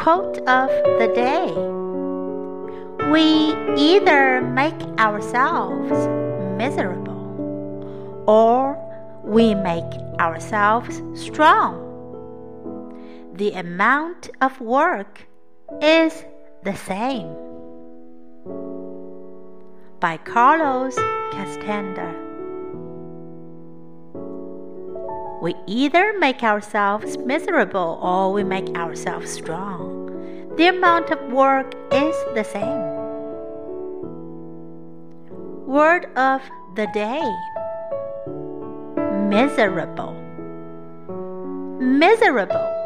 Quote of the day We either make ourselves miserable or we make ourselves strong. The amount of work is the same. By Carlos Castaneda. We either make ourselves miserable or we make ourselves strong. The amount of work is the same. Word of the day Miserable. Miserable.